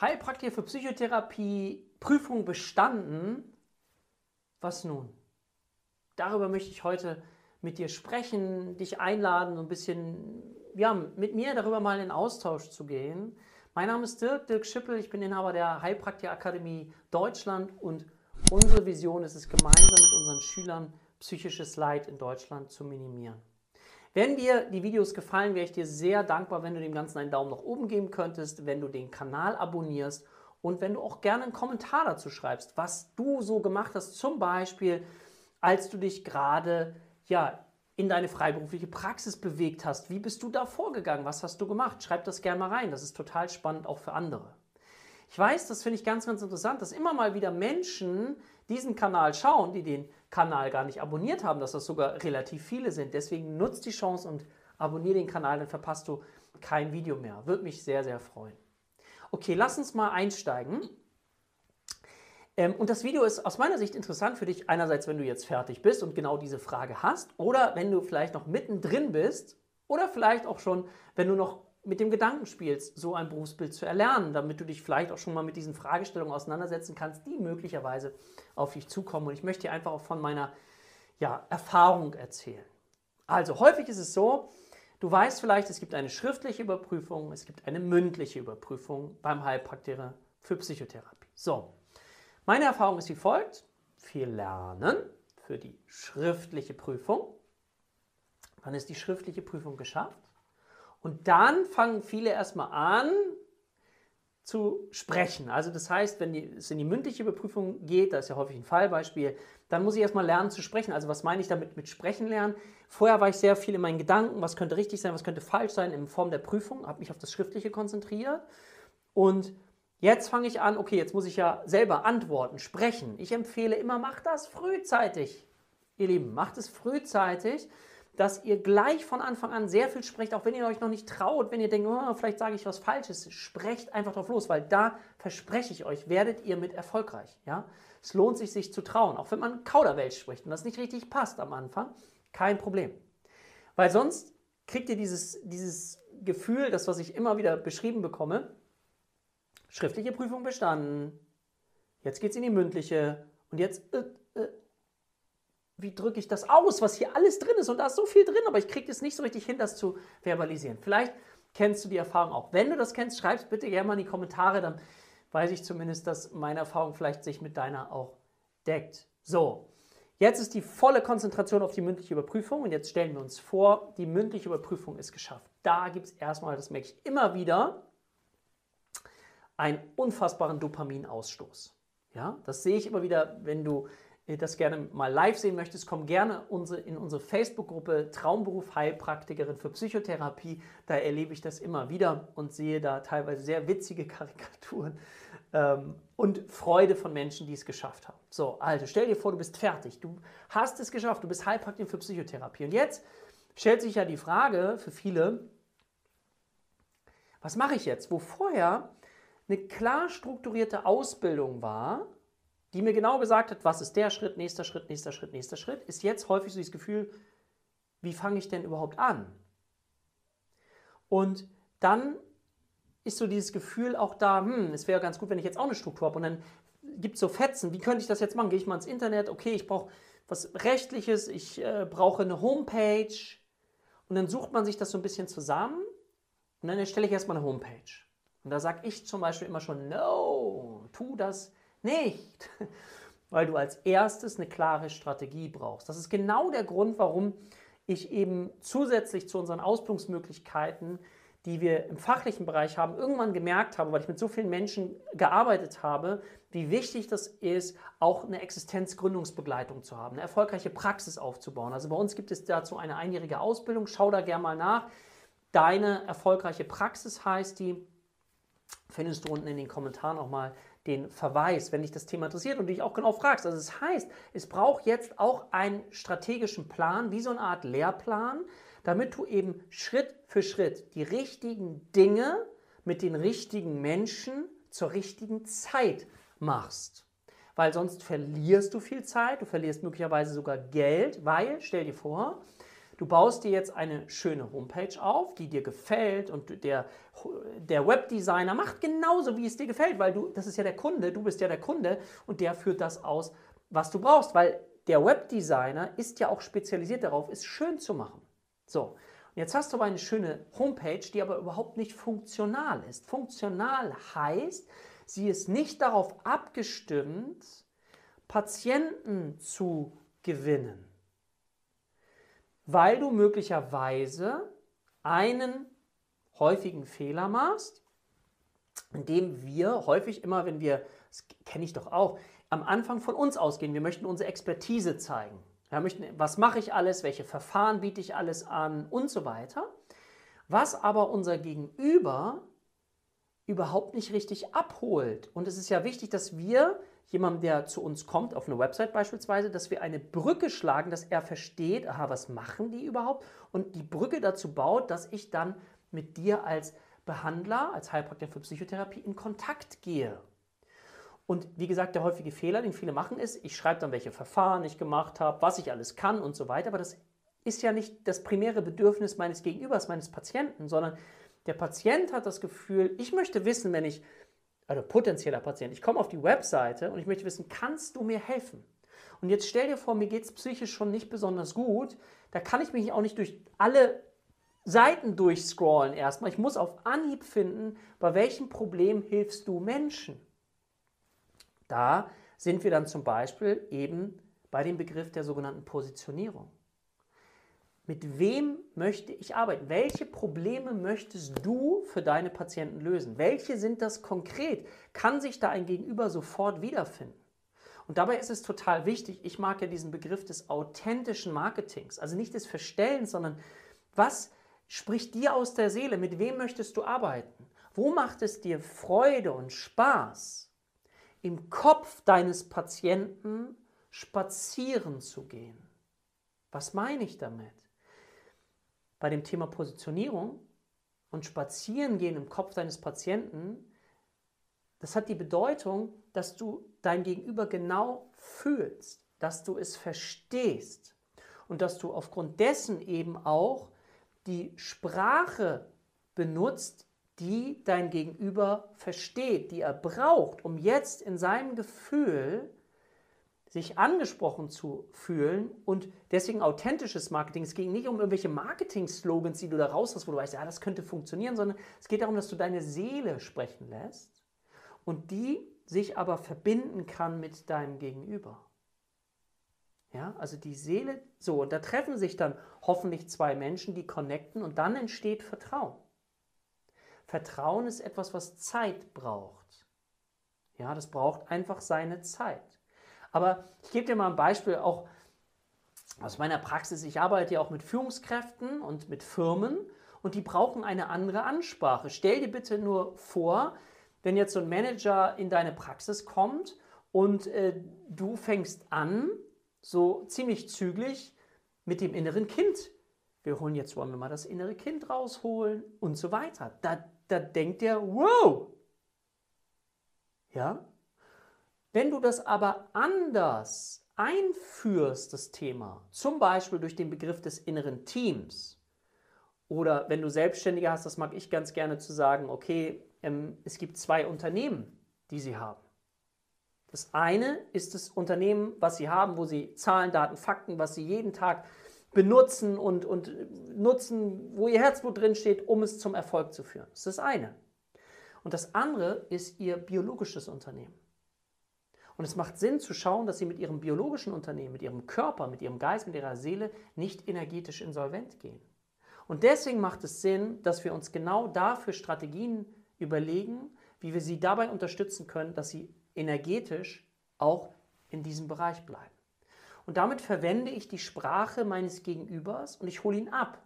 Heilpraktiker für Psychotherapie, Prüfung bestanden. Was nun? Darüber möchte ich heute mit dir sprechen, dich einladen, so ein bisschen ja, mit mir darüber mal in Austausch zu gehen. Mein Name ist Dirk, Dirk Schippel, ich bin Inhaber der Heilpraktiker Akademie Deutschland und unsere Vision ist es, gemeinsam mit unseren Schülern psychisches Leid in Deutschland zu minimieren. Wenn dir die Videos gefallen, wäre ich dir sehr dankbar, wenn du dem Ganzen einen Daumen nach oben geben könntest, wenn du den Kanal abonnierst und wenn du auch gerne einen Kommentar dazu schreibst, was du so gemacht hast, zum Beispiel, als du dich gerade ja, in deine freiberufliche Praxis bewegt hast. Wie bist du da vorgegangen? Was hast du gemacht? Schreib das gerne mal rein. Das ist total spannend auch für andere. Ich weiß, das finde ich ganz, ganz interessant, dass immer mal wieder Menschen diesen Kanal schauen, die den Kanal gar nicht abonniert haben, dass das sogar relativ viele sind. Deswegen nutzt die Chance und abonniere den Kanal, dann verpasst du kein Video mehr. Würde mich sehr, sehr freuen. Okay, lass uns mal einsteigen. Ähm, und das Video ist aus meiner Sicht interessant für dich, einerseits, wenn du jetzt fertig bist und genau diese Frage hast, oder wenn du vielleicht noch mittendrin bist, oder vielleicht auch schon, wenn du noch mit dem Gedanken spielst, so ein Berufsbild zu erlernen, damit du dich vielleicht auch schon mal mit diesen Fragestellungen auseinandersetzen kannst, die möglicherweise auf dich zukommen. Und ich möchte dir einfach auch von meiner ja, Erfahrung erzählen. Also häufig ist es so, du weißt vielleicht, es gibt eine schriftliche Überprüfung, es gibt eine mündliche Überprüfung beim Heilpraktiker für Psychotherapie. So, meine Erfahrung ist wie folgt. Viel lernen für die schriftliche Prüfung. Dann ist die schriftliche Prüfung geschafft. Und dann fangen viele erstmal an zu sprechen. Also das heißt, wenn die, es in die mündliche Überprüfung geht, das ist ja häufig ein Fallbeispiel, dann muss ich erstmal lernen zu sprechen. Also was meine ich damit mit sprechen lernen? Vorher war ich sehr viel in meinen Gedanken, was könnte richtig sein, was könnte falsch sein in Form der Prüfung, habe mich auf das Schriftliche konzentriert. Und jetzt fange ich an, okay, jetzt muss ich ja selber antworten, sprechen. Ich empfehle immer, macht das frühzeitig. Ihr Lieben, macht es frühzeitig dass ihr gleich von Anfang an sehr viel sprecht, auch wenn ihr euch noch nicht traut, wenn ihr denkt, oh, vielleicht sage ich was Falsches, sprecht einfach drauf los, weil da verspreche ich euch, werdet ihr mit erfolgreich. Ja? Es lohnt sich, sich zu trauen, auch wenn man Kauderwelsch spricht und das nicht richtig passt am Anfang, kein Problem. Weil sonst kriegt ihr dieses, dieses Gefühl, das, was ich immer wieder beschrieben bekomme, schriftliche Prüfung bestanden, jetzt geht es in die mündliche und jetzt äh, äh, wie drücke ich das aus, was hier alles drin ist und da ist so viel drin, aber ich kriege es nicht so richtig hin, das zu verbalisieren. Vielleicht kennst du die Erfahrung auch. Wenn du das kennst, schreib es bitte gerne mal in die Kommentare, dann weiß ich zumindest, dass meine Erfahrung vielleicht sich mit deiner auch deckt. So, jetzt ist die volle Konzentration auf die mündliche Überprüfung und jetzt stellen wir uns vor, die mündliche Überprüfung ist geschafft. Da gibt es erstmal, das merke ich immer wieder, einen unfassbaren Dopaminausstoß. Ja, das sehe ich immer wieder, wenn du das gerne mal live sehen möchtest, komm gerne in unsere Facebook-Gruppe Traumberuf Heilpraktikerin für Psychotherapie. Da erlebe ich das immer wieder und sehe da teilweise sehr witzige Karikaturen ähm, und Freude von Menschen, die es geschafft haben. So, also stell dir vor, du bist fertig. Du hast es geschafft. Du bist Heilpraktikerin für Psychotherapie. Und jetzt stellt sich ja die Frage für viele, was mache ich jetzt? Wo vorher eine klar strukturierte Ausbildung war, die mir genau gesagt hat, was ist der Schritt, nächster Schritt, nächster Schritt, nächster Schritt, ist jetzt häufig so das Gefühl, wie fange ich denn überhaupt an? Und dann ist so dieses Gefühl auch da, hm, es wäre ganz gut, wenn ich jetzt auch eine Struktur habe. Und dann gibt es so Fetzen, wie könnte ich das jetzt machen? Gehe ich mal ins Internet, okay, ich brauche was Rechtliches, ich äh, brauche eine Homepage. Und dann sucht man sich das so ein bisschen zusammen und dann erstelle ich erstmal eine Homepage. Und da sage ich zum Beispiel immer schon, no, tu das nicht, weil du als erstes eine klare Strategie brauchst. Das ist genau der Grund, warum ich eben zusätzlich zu unseren Ausbildungsmöglichkeiten, die wir im fachlichen Bereich haben, irgendwann gemerkt habe, weil ich mit so vielen Menschen gearbeitet habe, wie wichtig das ist, auch eine Existenzgründungsbegleitung zu haben, eine erfolgreiche Praxis aufzubauen. Also bei uns gibt es dazu eine einjährige Ausbildung. Schau da gerne mal nach. Deine erfolgreiche Praxis heißt die. Findest du unten in den Kommentaren auch mal den Verweis, wenn dich das Thema interessiert und dich auch genau fragst. Also das heißt, es braucht jetzt auch einen strategischen Plan, wie so eine Art Lehrplan, damit du eben Schritt für Schritt die richtigen Dinge mit den richtigen Menschen zur richtigen Zeit machst. Weil sonst verlierst du viel Zeit, du verlierst möglicherweise sogar Geld, weil, stell dir vor, Du baust dir jetzt eine schöne Homepage auf, die dir gefällt und der, der Webdesigner macht genauso, wie es dir gefällt, weil du, das ist ja der Kunde, du bist ja der Kunde und der führt das aus, was du brauchst, weil der Webdesigner ist ja auch spezialisiert darauf, es schön zu machen. So, jetzt hast du aber eine schöne Homepage, die aber überhaupt nicht funktional ist. Funktional heißt, sie ist nicht darauf abgestimmt, Patienten zu gewinnen, weil du möglicherweise einen häufigen Fehler machst, indem wir häufig immer, wenn wir, das kenne ich doch auch, am Anfang von uns ausgehen. Wir möchten unsere Expertise zeigen. Wir möchten, was mache ich alles, welche Verfahren biete ich alles an und so weiter. Was aber unser Gegenüber überhaupt nicht richtig abholt. Und es ist ja wichtig, dass wir jemandem, der zu uns kommt, auf eine Website beispielsweise, dass wir eine Brücke schlagen, dass er versteht, aha, was machen die überhaupt? Und die Brücke dazu baut, dass ich dann mit dir als Behandler, als Heilpraktiker für Psychotherapie in Kontakt gehe. Und wie gesagt, der häufige Fehler, den viele machen, ist, ich schreibe dann, welche Verfahren ich gemacht habe, was ich alles kann und so weiter. Aber das ist ja nicht das primäre Bedürfnis meines Gegenübers, meines Patienten, sondern der Patient hat das Gefühl, ich möchte wissen, wenn ich, also potenzieller Patient, ich komme auf die Webseite und ich möchte wissen, kannst du mir helfen? Und jetzt stell dir vor, mir geht es psychisch schon nicht besonders gut. Da kann ich mich auch nicht durch alle Seiten durchscrollen erstmal. Ich muss auf Anhieb finden, bei welchem Problem hilfst du Menschen? Da sind wir dann zum Beispiel eben bei dem Begriff der sogenannten Positionierung. Mit wem möchte ich arbeiten? Welche Probleme möchtest du für deine Patienten lösen? Welche sind das konkret? Kann sich da ein Gegenüber sofort wiederfinden? Und dabei ist es total wichtig, ich mag ja diesen Begriff des authentischen Marketings, also nicht des Verstellens, sondern was spricht dir aus der Seele? Mit wem möchtest du arbeiten? Wo macht es dir Freude und Spaß? im Kopf deines Patienten spazieren zu gehen. Was meine ich damit? Bei dem Thema Positionierung und Spazieren gehen im Kopf deines Patienten, das hat die Bedeutung, dass du dein Gegenüber genau fühlst, dass du es verstehst und dass du aufgrund dessen eben auch die Sprache benutzt, die dein Gegenüber versteht, die er braucht, um jetzt in seinem Gefühl sich angesprochen zu fühlen und deswegen authentisches Marketing. Es ging nicht um irgendwelche Marketing-Slogans, die du da raus hast, wo du weißt, ja, das könnte funktionieren, sondern es geht darum, dass du deine Seele sprechen lässt und die sich aber verbinden kann mit deinem Gegenüber. Ja, also die Seele, so, und da treffen sich dann hoffentlich zwei Menschen, die connecten und dann entsteht Vertrauen. Vertrauen ist etwas, was Zeit braucht. Ja, das braucht einfach seine Zeit. Aber ich gebe dir mal ein Beispiel auch aus meiner Praxis. Ich arbeite ja auch mit Führungskräften und mit Firmen und die brauchen eine andere Ansprache. Stell dir bitte nur vor, wenn jetzt so ein Manager in deine Praxis kommt und äh, du fängst an, so ziemlich zügig mit dem inneren Kind. Wir holen jetzt, wollen wir mal das innere Kind rausholen und so weiter. Da, da denkt er, wow. Ja? Wenn du das aber anders einführst, das Thema, zum Beispiel durch den Begriff des inneren Teams, oder wenn du Selbstständige hast, das mag ich ganz gerne zu sagen, okay, ähm, es gibt zwei Unternehmen, die sie haben. Das eine ist das Unternehmen, was sie haben, wo sie Zahlen, Daten, Fakten, was sie jeden Tag benutzen und, und nutzen, wo ihr Herzblut drin steht, um es zum Erfolg zu führen. Das ist das eine. Und das andere ist ihr biologisches Unternehmen. Und es macht Sinn zu schauen, dass sie mit ihrem biologischen Unternehmen, mit ihrem Körper, mit ihrem Geist, mit ihrer Seele nicht energetisch insolvent gehen. Und deswegen macht es Sinn, dass wir uns genau dafür Strategien überlegen, wie wir sie dabei unterstützen können, dass sie energetisch auch in diesem Bereich bleiben. Und damit verwende ich die Sprache meines Gegenübers und ich hole ihn ab.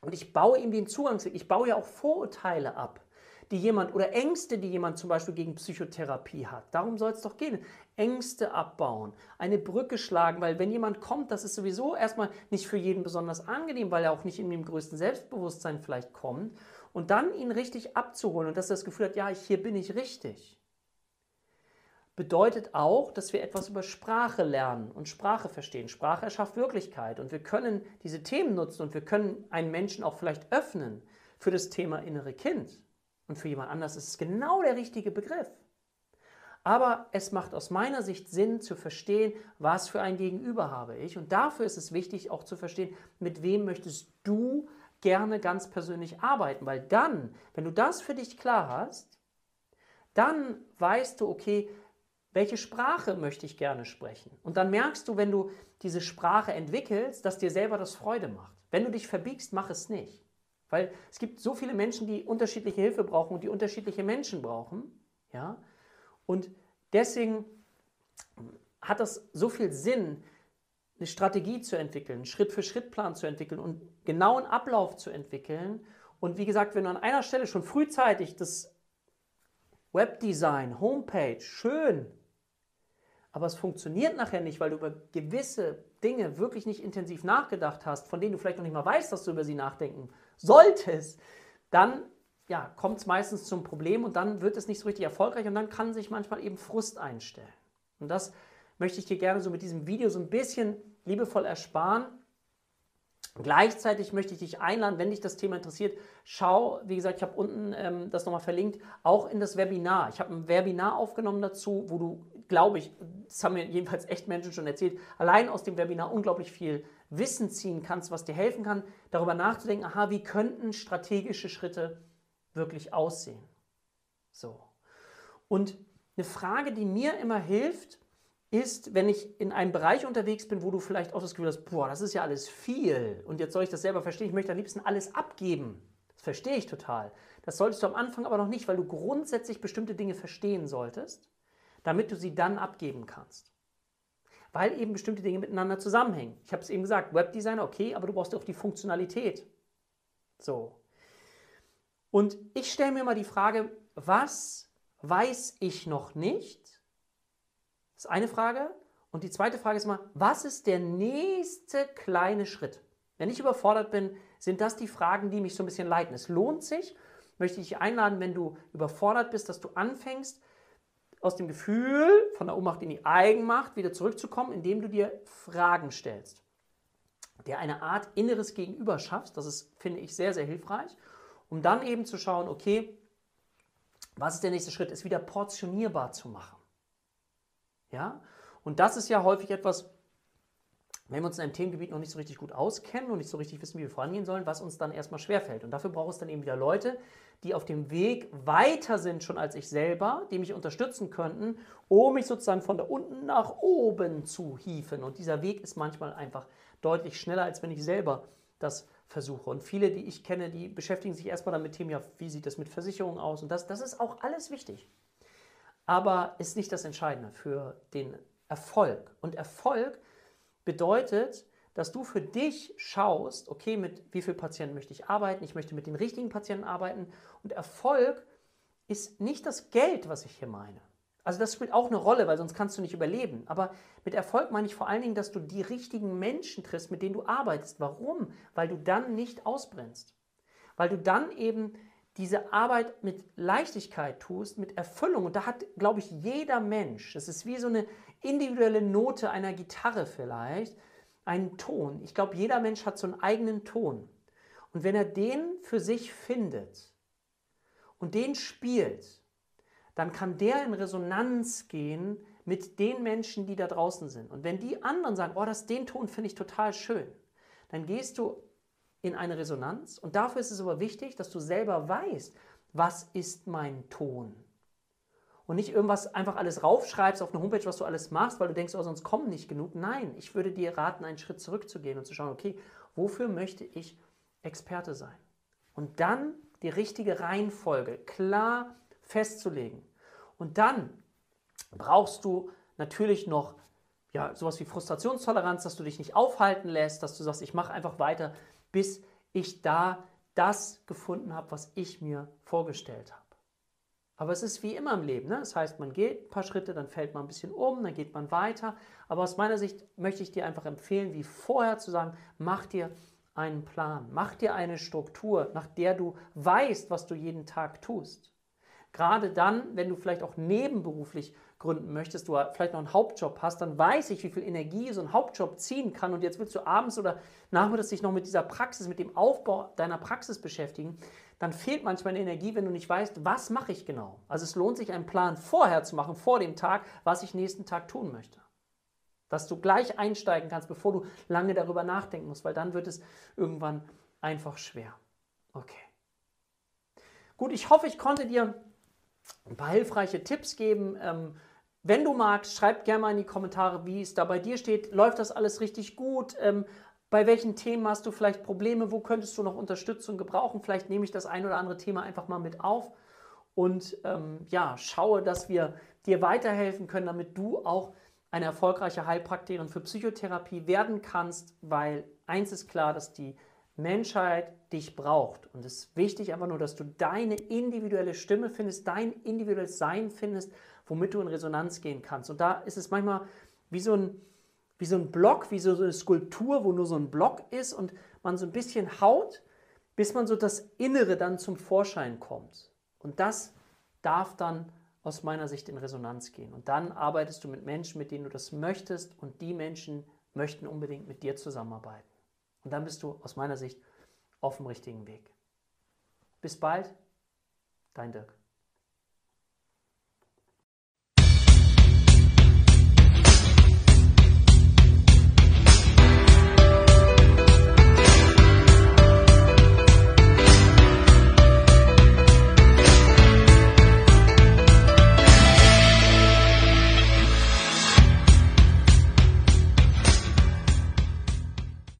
Und ich baue ihm den Zugangsweg. Ich baue ja auch Vorurteile ab, die jemand oder Ängste, die jemand zum Beispiel gegen Psychotherapie hat. Darum soll es doch gehen. Ängste abbauen, eine Brücke schlagen, weil wenn jemand kommt, das ist sowieso erstmal nicht für jeden besonders angenehm, weil er auch nicht in dem größten Selbstbewusstsein vielleicht kommt. Und dann ihn richtig abzuholen und dass er das Gefühl hat, ja, hier bin ich richtig bedeutet auch, dass wir etwas über Sprache lernen und Sprache verstehen. Sprache erschafft Wirklichkeit und wir können diese Themen nutzen und wir können einen Menschen auch vielleicht öffnen für das Thema innere Kind. Und für jemand anders ist es genau der richtige Begriff. Aber es macht aus meiner Sicht Sinn zu verstehen, was für ein Gegenüber habe ich. Und dafür ist es wichtig auch zu verstehen, mit wem möchtest du gerne ganz persönlich arbeiten. Weil dann, wenn du das für dich klar hast, dann weißt du, okay, welche Sprache möchte ich gerne sprechen? Und dann merkst du, wenn du diese Sprache entwickelst, dass dir selber das Freude macht. Wenn du dich verbiegst, mach es nicht. Weil es gibt so viele Menschen, die unterschiedliche Hilfe brauchen und die unterschiedliche Menschen brauchen. Ja? Und deswegen hat das so viel Sinn, eine Strategie zu entwickeln, einen Schritt-für-Schritt-Plan zu entwickeln und genauen Ablauf zu entwickeln. Und wie gesagt, wenn du an einer Stelle schon frühzeitig das Webdesign, Homepage, schön, aber es funktioniert nachher nicht, weil du über gewisse Dinge wirklich nicht intensiv nachgedacht hast, von denen du vielleicht noch nicht mal weißt, dass du über sie nachdenken solltest, dann ja, kommt es meistens zum Problem und dann wird es nicht so richtig erfolgreich und dann kann sich manchmal eben Frust einstellen. Und das möchte ich dir gerne so mit diesem Video so ein bisschen liebevoll ersparen. Gleichzeitig möchte ich dich einladen, wenn dich das Thema interessiert, schau, wie gesagt, ich habe unten ähm, das nochmal verlinkt, auch in das Webinar. Ich habe ein Webinar aufgenommen dazu, wo du, glaube ich, das haben mir jedenfalls echt Menschen schon erzählt, allein aus dem Webinar unglaublich viel Wissen ziehen kannst, was dir helfen kann, darüber nachzudenken, aha, wie könnten strategische Schritte wirklich aussehen. So. Und eine Frage, die mir immer hilft, ist, wenn ich in einem Bereich unterwegs bin, wo du vielleicht auch das Gefühl hast, boah, das ist ja alles viel und jetzt soll ich das selber verstehen, ich möchte am liebsten alles abgeben. Das verstehe ich total. Das solltest du am Anfang aber noch nicht, weil du grundsätzlich bestimmte Dinge verstehen solltest, damit du sie dann abgeben kannst. Weil eben bestimmte Dinge miteinander zusammenhängen. Ich habe es eben gesagt, Webdesigner, okay, aber du brauchst auch die Funktionalität. So. Und ich stelle mir mal die Frage, was weiß ich noch nicht? Das ist eine Frage. Und die zweite Frage ist mal, was ist der nächste kleine Schritt? Wenn ich überfordert bin, sind das die Fragen, die mich so ein bisschen leiten. Es lohnt sich, möchte ich dich einladen, wenn du überfordert bist, dass du anfängst, aus dem Gefühl von der Ohnmacht in die Eigenmacht wieder zurückzukommen, indem du dir Fragen stellst. Der eine Art inneres Gegenüber schaffst, das ist, finde ich, sehr, sehr hilfreich, um dann eben zu schauen, okay, was ist der nächste Schritt, es wieder portionierbar zu machen. Ja? Und das ist ja häufig etwas, wenn wir uns in einem Themengebiet noch nicht so richtig gut auskennen und nicht so richtig wissen, wie wir vorangehen sollen, was uns dann erstmal schwerfällt. Und dafür braucht es dann eben wieder Leute, die auf dem Weg weiter sind schon als ich selber, die mich unterstützen könnten, um mich sozusagen von da unten nach oben zu hieven. Und dieser Weg ist manchmal einfach deutlich schneller, als wenn ich selber das versuche. Und viele, die ich kenne, die beschäftigen sich erstmal damit Themen, ja, wie sieht das mit Versicherungen aus? Und das, das ist auch alles wichtig aber ist nicht das Entscheidende für den Erfolg. Und Erfolg bedeutet, dass du für dich schaust, okay, mit wie vielen Patienten möchte ich arbeiten, ich möchte mit den richtigen Patienten arbeiten. Und Erfolg ist nicht das Geld, was ich hier meine. Also das spielt auch eine Rolle, weil sonst kannst du nicht überleben. Aber mit Erfolg meine ich vor allen Dingen, dass du die richtigen Menschen triffst, mit denen du arbeitest. Warum? Weil du dann nicht ausbrennst. Weil du dann eben diese Arbeit mit Leichtigkeit tust, mit Erfüllung, und da hat, glaube ich, jeder Mensch, das ist wie so eine individuelle Note einer Gitarre vielleicht, einen Ton. Ich glaube, jeder Mensch hat so einen eigenen Ton. Und wenn er den für sich findet und den spielt, dann kann der in Resonanz gehen mit den Menschen, die da draußen sind. Und wenn die anderen sagen, oh, das, den Ton finde ich total schön, dann gehst du in eine Resonanz. Und dafür ist es aber wichtig, dass du selber weißt, was ist mein Ton. Und nicht irgendwas einfach alles raufschreibst auf eine Homepage, was du alles machst, weil du denkst, oh, sonst kommen nicht genug. Nein, ich würde dir raten, einen Schritt zurückzugehen und zu schauen, okay, wofür möchte ich Experte sein? Und dann die richtige Reihenfolge klar festzulegen. Und dann brauchst du natürlich noch ja, sowas wie Frustrationstoleranz, dass du dich nicht aufhalten lässt, dass du sagst, ich mache einfach weiter, bis ich da das gefunden habe, was ich mir vorgestellt habe. Aber es ist wie immer im Leben. Ne? Das heißt, man geht ein paar Schritte, dann fällt man ein bisschen um, dann geht man weiter. Aber aus meiner Sicht möchte ich dir einfach empfehlen, wie vorher zu sagen, mach dir einen Plan, mach dir eine Struktur, nach der du weißt, was du jeden Tag tust. Gerade dann, wenn du vielleicht auch nebenberuflich gründen möchtest, du vielleicht noch einen Hauptjob hast, dann weiß ich, wie viel Energie so ein Hauptjob ziehen kann. Und jetzt willst du abends oder nachmittags dich noch mit dieser Praxis, mit dem Aufbau deiner Praxis beschäftigen. Dann fehlt manchmal Energie, wenn du nicht weißt, was mache ich genau. Also es lohnt sich, einen Plan vorher zu machen, vor dem Tag, was ich nächsten Tag tun möchte. Dass du gleich einsteigen kannst, bevor du lange darüber nachdenken musst, weil dann wird es irgendwann einfach schwer. Okay. Gut, ich hoffe, ich konnte dir ein paar hilfreiche Tipps geben. Ähm, wenn du magst, schreib gerne mal in die Kommentare, wie es da bei dir steht. Läuft das alles richtig gut? Ähm, bei welchen Themen hast du vielleicht Probleme? Wo könntest du noch Unterstützung gebrauchen? Vielleicht nehme ich das ein oder andere Thema einfach mal mit auf und ähm, ja, schaue, dass wir dir weiterhelfen können, damit du auch eine erfolgreiche Heilpraktikerin für Psychotherapie werden kannst, weil eins ist klar, dass die Menschheit dich braucht. Und es ist wichtig einfach nur, dass du deine individuelle Stimme findest, dein individuelles Sein findest, womit du in Resonanz gehen kannst. Und da ist es manchmal wie so ein, wie so ein Block, wie so eine Skulptur, wo nur so ein Block ist und man so ein bisschen haut, bis man so das Innere dann zum Vorschein kommt. Und das darf dann aus meiner Sicht in Resonanz gehen. Und dann arbeitest du mit Menschen, mit denen du das möchtest und die Menschen möchten unbedingt mit dir zusammenarbeiten. Und dann bist du aus meiner Sicht auf dem richtigen Weg. Bis bald, dein Dirk.